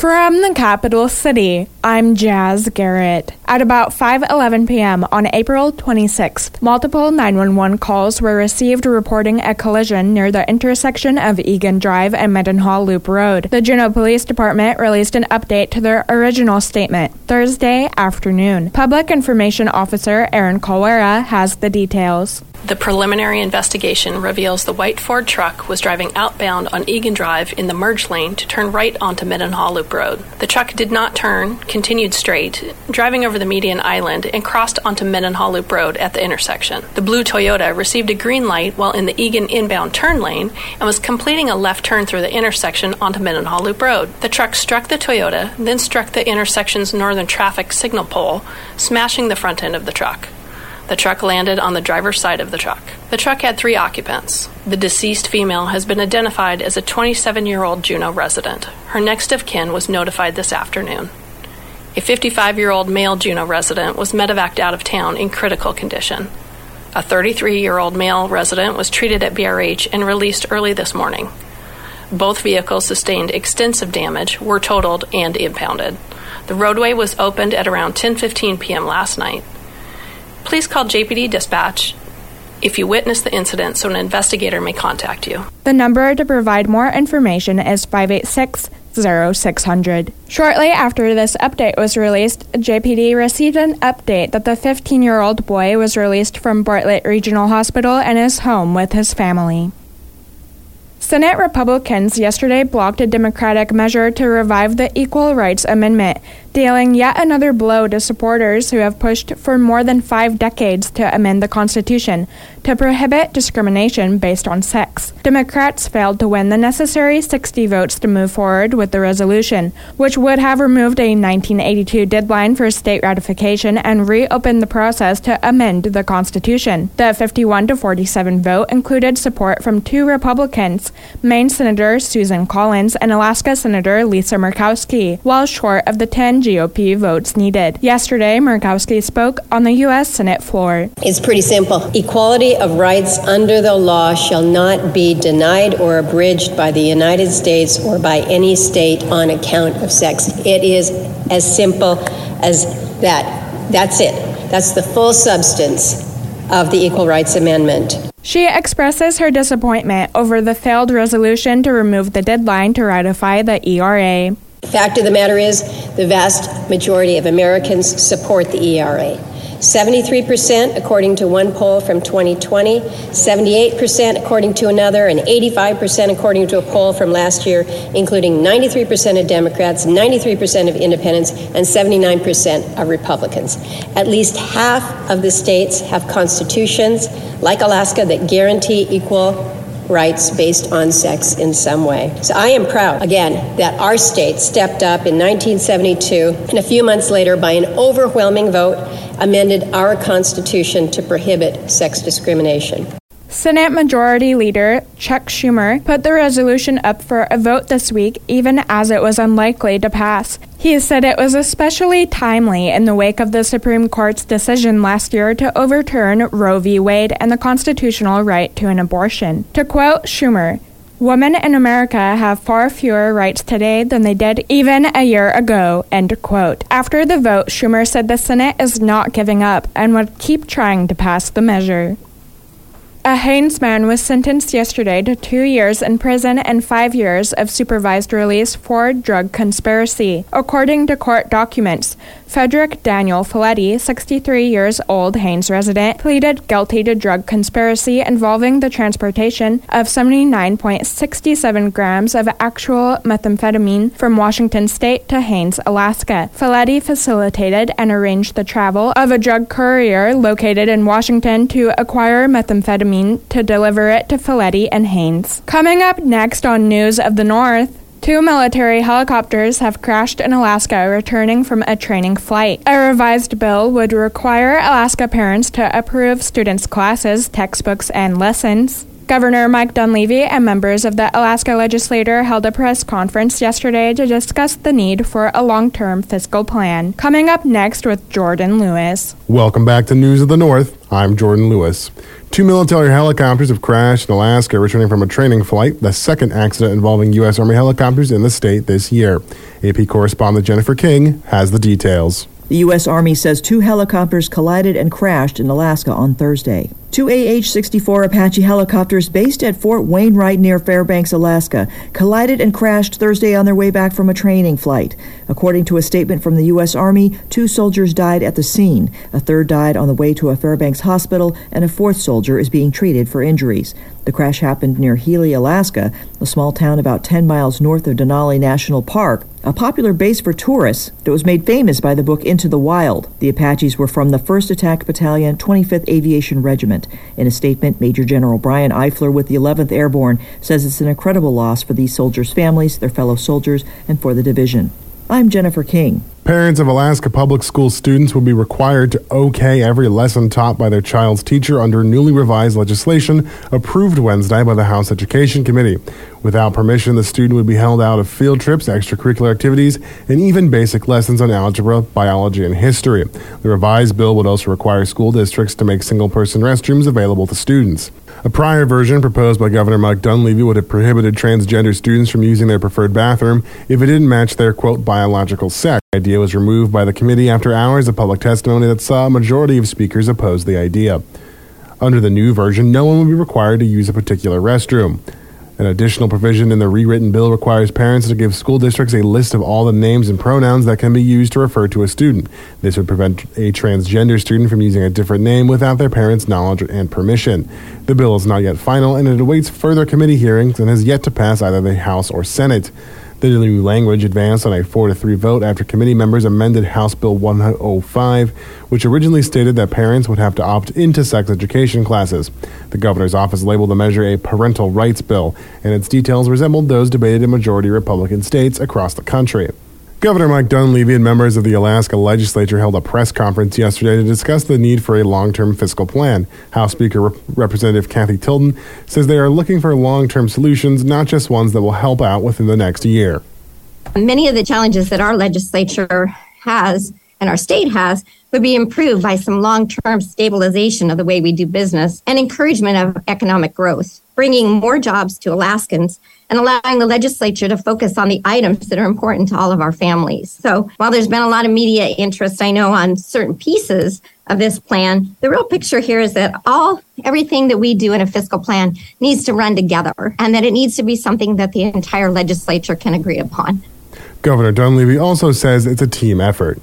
From the capital city, I'm Jazz Garrett. At about 5:11 p.m. on April 26th, multiple 911 calls were received reporting a collision near the intersection of Egan Drive and Mendenhall Loop Road. The Juneau Police Department released an update to their original statement Thursday afternoon. Public Information Officer Erann Kalwara has the details. The preliminary investigation reveals the white Ford truck was driving outbound on Egan Drive in the merge lane to turn right onto Mendenhall Loop Road. The truck did not turn, continued straight, driving over the median island, and crossed onto Mendenhall Loop Road at the intersection. The blue Toyota received a green light while in the Egan inbound turn lane and was completing a left turn through the intersection onto Mendenhall Loop Road. The truck struck the Toyota, then struck the intersection's northern traffic signal pole, smashing the front end of the truck. The truck landed on the driver's side of the truck. The truck had three occupants. The deceased female has been identified as a 27 year old Juneau resident. Her next of kin was notified this afternoon. A 55 year old male Juneau resident was medevaced out of town in critical condition. A 33 year old male resident was treated at BRH and released early this morning. Both vehicles sustained extensive damage, were totaled, and impounded. The roadway was opened at around 10:15 p.m. last night please call JPD Dispatch if you witness the incident so an investigator may contact you. The number to provide more information is 586 0600. Shortly after this update was released, JPD received an update that the 15 year old boy was released from Bartlett Regional Hospital and is home with his family. Senate Republicans yesterday blocked a Democratic measure to revive the Equal Rights Amendment, dealing yet another blow to supporters who have pushed for more than five decades to amend the Constitution to prohibit discrimination based on sex. Democrats failed to win the necessary 60 votes to move forward with the resolution, which would have removed a 1982 deadline for state ratification and reopened the process to amend the Constitution. The 51 to 47 vote included support from two Republicans, Maine Senator Susan Collins and Alaska Senator Lisa Murkowski, while short of the 10 GOP votes needed. Yesterday, Murkowski spoke on the U.S. Senate floor. It's pretty simple. Equality of rights under the law shall not be denied or abridged by the United States or by any state on account of sex. It is as simple as that. That's it. That's the full substance of the Equal Rights Amendment. She expresses her disappointment over the failed resolution to remove the deadline to ratify the ERA. The fact of the matter is, the vast majority of Americans support the ERA. 73% according to one poll from 2020, 78% according to another, and 85% according to a poll from last year, including 93% of Democrats, 93% of independents, and 79% of Republicans. At least half of the states have constitutions, like Alaska, that guarantee equal rights based on sex in some way. So I am proud, again, that our state stepped up in 1972 and a few months later, by an overwhelming vote, amended our Constitution to prohibit sex discrimination. Senate Majority Leader Chuck Schumer put the resolution up for a vote this week, even as it was unlikely to pass. He said it was especially timely in the wake of the Supreme Court's decision last year to overturn Roe v. Wade and the constitutional right to an abortion. To quote Schumer, Women in America have far fewer rights today than they did even a year ago. End quote. After the vote, Schumer said the Senate is not giving up and would keep trying to pass the measure. A Haines man was sentenced yesterday to two years in prison and five years of supervised release for drug conspiracy. According to court documents, Frederick Daniel Feletti, 63 years old Haines resident, pleaded guilty to drug conspiracy involving the transportation of 79.67 grams of actual methamphetamine from Washington state to Haines, Alaska. Feletti facilitated and arranged the travel of a drug courier located in Washington to acquire methamphetamine to deliver it to Feletti and Haines. Coming up next on News of the North, Two military helicopters have crashed in Alaska returning from a training flight. A revised bill would require Alaska parents to approve students' classes, textbooks, and lessons. Governor Mike Dunleavy and members of the Alaska legislature held a press conference yesterday to discuss the need for a long term fiscal plan. Coming up next with Jordan Lewis. Welcome back to News of the North. I'm Jordan Lewis. Two military helicopters have crashed in Alaska returning from a training flight, the second accident involving U.S. Army helicopters in the state this year. AP correspondent Jennifer King has the details. The U.S. Army says two helicopters collided and crashed in Alaska on Thursday. Two AH 64 Apache helicopters based at Fort Wainwright near Fairbanks, Alaska, collided and crashed Thursday on their way back from a training flight. According to a statement from the U.S. Army, two soldiers died at the scene. A third died on the way to a Fairbanks hospital, and a fourth soldier is being treated for injuries. The crash happened near Healy, Alaska, a small town about 10 miles north of Denali National Park, a popular base for tourists that was made famous by the book Into the Wild. The Apaches were from the 1st Attack Battalion, 25th Aviation Regiment. In a statement, Major General Brian Eifler with the 11th Airborne says it's an incredible loss for these soldiers' families, their fellow soldiers, and for the division. I'm Jennifer King. Parents of Alaska public school students will be required to okay every lesson taught by their child's teacher under newly revised legislation approved Wednesday by the House Education Committee. Without permission, the student would be held out of field trips, extracurricular activities, and even basic lessons on algebra, biology, and history. The revised bill would also require school districts to make single person restrooms available to students. A prior version proposed by Governor Mike Dunleavy would have prohibited transgender students from using their preferred bathroom if it didn't match their, quote, biological sex. The idea was removed by the committee after hours of public testimony that saw a majority of speakers oppose the idea. Under the new version, no one would be required to use a particular restroom. An additional provision in the rewritten bill requires parents to give school districts a list of all the names and pronouns that can be used to refer to a student. This would prevent a transgender student from using a different name without their parents' knowledge and permission. The bill is not yet final and it awaits further committee hearings and has yet to pass either the House or Senate. The new language advanced on a 4 to 3 vote after committee members amended House Bill 105, which originally stated that parents would have to opt into sex education classes. The governor's office labeled the measure a parental rights bill, and its details resembled those debated in majority Republican states across the country. Governor Mike Dunleavy and members of the Alaska legislature held a press conference yesterday to discuss the need for a long term fiscal plan. House Speaker Rep- Representative Cathy Tilton says they are looking for long term solutions, not just ones that will help out within the next year. Many of the challenges that our legislature has and our state has would be improved by some long term stabilization of the way we do business and encouragement of economic growth, bringing more jobs to Alaskans and allowing the legislature to focus on the items that are important to all of our families. So while there's been a lot of media interest, I know, on certain pieces of this plan, the real picture here is that all everything that we do in a fiscal plan needs to run together and that it needs to be something that the entire legislature can agree upon. Governor Dunleavy also says it's a team effort.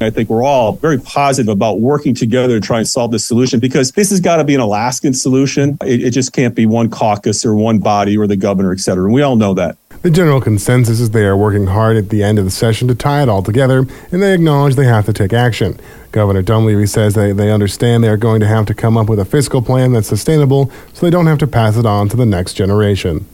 I think we're all very positive about working together to try and solve this solution because this has got to be an Alaskan solution. It, it, just can't be one caucus or one body or the governor, et cetera. And we all know that. The general consensus is they are working hard at the end of the session to tie it all together, and they acknowledge they have to take action. Governor Dunleavy says they, they understand they are going to have to come up with a fiscal plan that's sustainable so they don't have to pass it on to the next generation.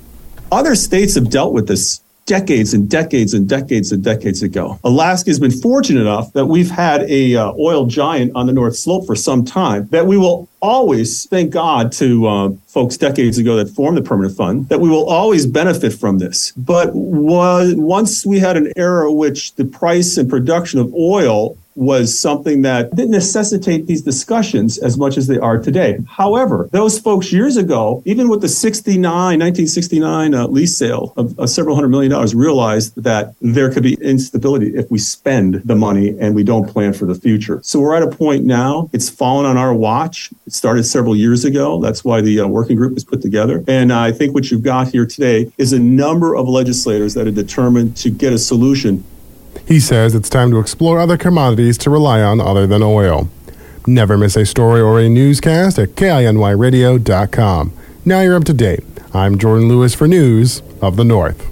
Other states have dealt with this decades and decades and decades and decades ago. Alaska has been fortunate enough that we've had a uh, oil giant on the North Slope for some time that we will always thank God to uh, folks decades ago that formed the permanent fund that we will always benefit from this. But once we had an era in which the price and production of oil was something that didn't necessitate these discussions as much as they are today. However, those folks years ago, even with the 69, 1969 uh, lease sale of several hundred million dollars, realized that there could be instability if we spend the money and we don't plan for the future. So we're at a point now, it's fallen on our watch. It started several years ago. That's why the uh, working group was put together. And I think what you've got here today is a number of legislators that are determined to get a solution he says it's time to explore other commodities to rely on other than oil. Never miss a story or a newscast at KINYradio.com. Now you're up to date. I'm Jordan Lewis for News of the North.